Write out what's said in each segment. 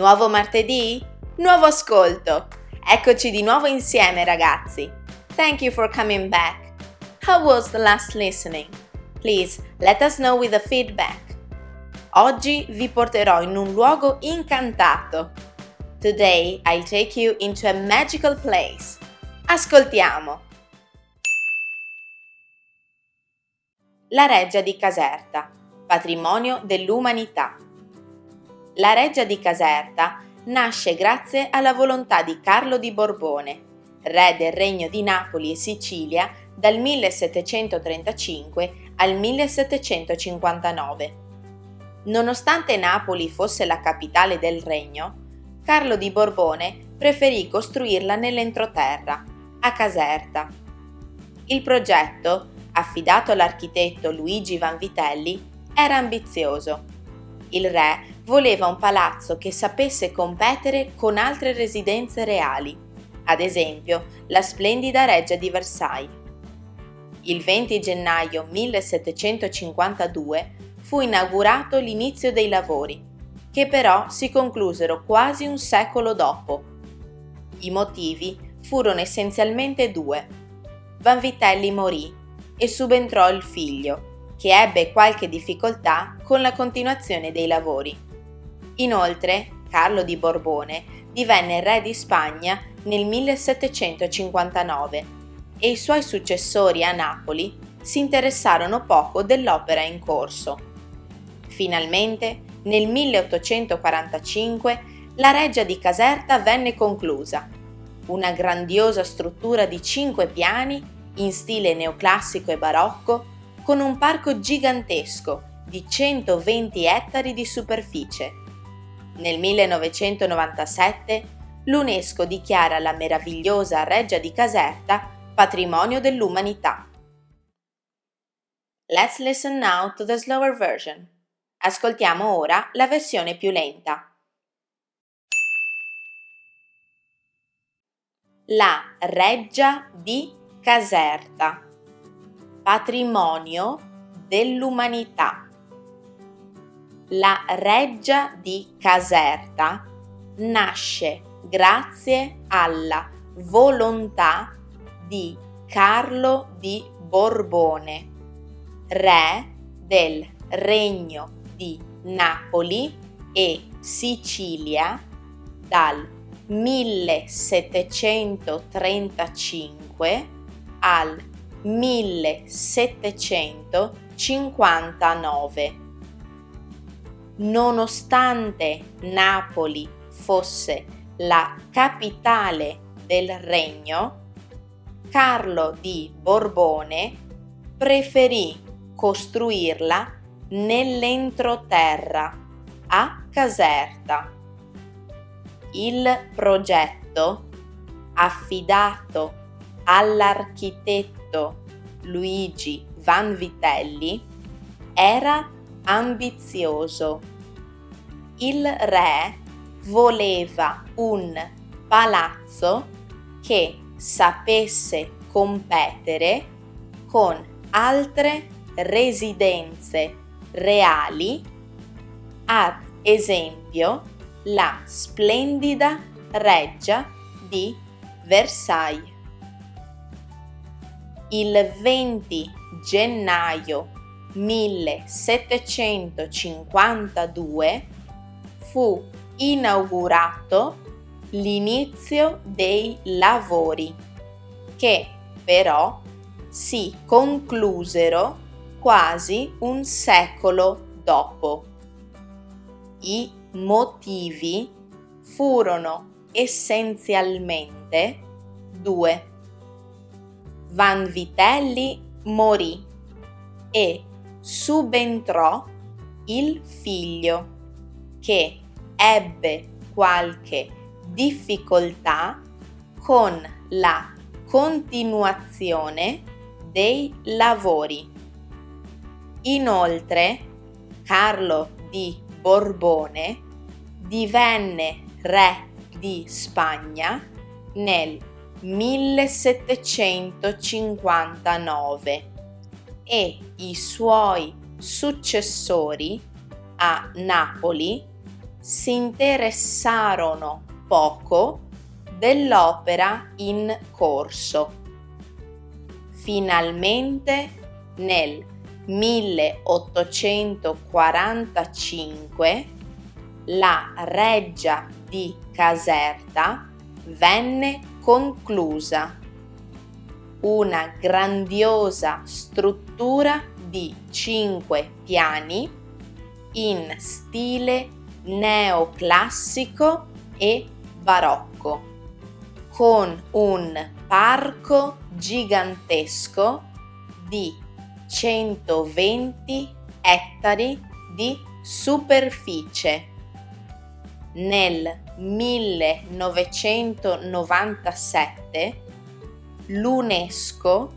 Nuovo martedì? Nuovo ascolto! Eccoci di nuovo insieme ragazzi! Thank you for coming back! How was the last listening? Please let us know with the feedback. Oggi vi porterò in un luogo incantato. Today I'll take you into a magical place. Ascoltiamo! La Reggia di Caserta, patrimonio dell'umanità. La Reggia di Caserta nasce grazie alla volontà di Carlo di Borbone, re del Regno di Napoli e Sicilia dal 1735 al 1759. Nonostante Napoli fosse la capitale del regno, Carlo di Borbone preferì costruirla nell'entroterra, a Caserta. Il progetto, affidato all'architetto Luigi Vanvitelli, era ambizioso. Il re voleva un palazzo che sapesse competere con altre residenze reali, ad esempio la splendida reggia di Versailles. Il 20 gennaio 1752 fu inaugurato l'inizio dei lavori, che però si conclusero quasi un secolo dopo. I motivi furono essenzialmente due. Vanvitelli morì e subentrò il figlio, che ebbe qualche difficoltà con la continuazione dei lavori. Inoltre, Carlo di Borbone divenne re di Spagna nel 1759 e i suoi successori a Napoli si interessarono poco dell'opera in corso. Finalmente, nel 1845, la reggia di Caserta venne conclusa, una grandiosa struttura di cinque piani in stile neoclassico e barocco, con un parco gigantesco di 120 ettari di superficie nel 1997 l'UNESCO dichiara la meravigliosa Reggia di Caserta patrimonio dell'umanità. Let's listen now to the slower version. Ascoltiamo ora la versione più lenta. La Reggia di Caserta, patrimonio dell'umanità la reggia di Caserta nasce grazie alla volontà di Carlo di Borbone, re del regno di Napoli e Sicilia dal 1735 al 1759 nonostante Napoli fosse la capitale del regno, Carlo di Borbone preferì costruirla nell'entroterra a Caserta. Il progetto, affidato all'architetto Luigi Vanvitelli, era ambizioso il re voleva un palazzo che sapesse competere con altre residenze reali, ad esempio la splendida reggia di Versailles. Il 20 gennaio 1752 fu inaugurato l'inizio dei lavori, che però si conclusero quasi un secolo dopo. I motivi furono essenzialmente due. Vanvitelli morì e subentrò il figlio che ebbe qualche difficoltà con la continuazione dei lavori. Inoltre, Carlo di Borbone divenne re di Spagna nel 1759 e i suoi successori a Napoli si interessarono poco dell'opera in corso. Finalmente nel 1845 la reggia di Caserta venne conclusa. Una grandiosa struttura di cinque piani in stile neoclassico e barocco, con un parco gigantesco di 120 ettari di superficie. Nel 1997 l'UNESCO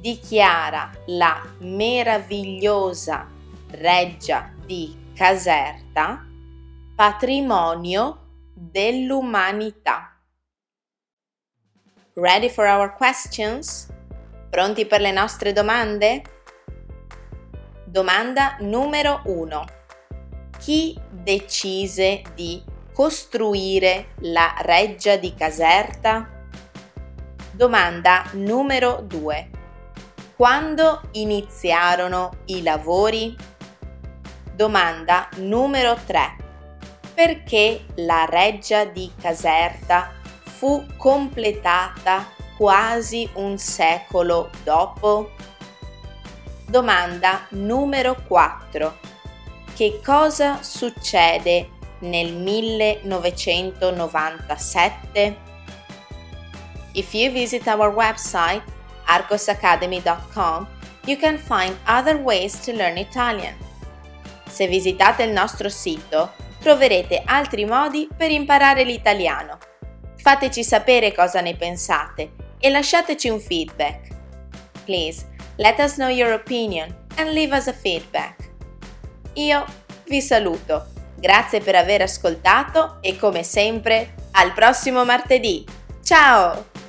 dichiara la meravigliosa reggia di Caserta patrimonio dell'umanità. Ready for our questions? Pronti per le nostre domande? Domanda numero 1. Chi decise di costruire la reggia di Caserta? Domanda numero 2. Quando iniziarono i lavori? Domanda numero 3. Perché la reggia di Caserta fu completata quasi un secolo dopo? Domanda numero 4. Che cosa succede nel 1997? If you visit our website arcosacademy.com, you can find other ways to learn Italian. Se visitate il nostro sito, troverete altri modi per imparare l'italiano. Fateci sapere cosa ne pensate e lasciateci un feedback. Please Let us know your opinion and leave us a feedback. Io vi saluto. Grazie per aver ascoltato e come sempre al prossimo martedì. Ciao!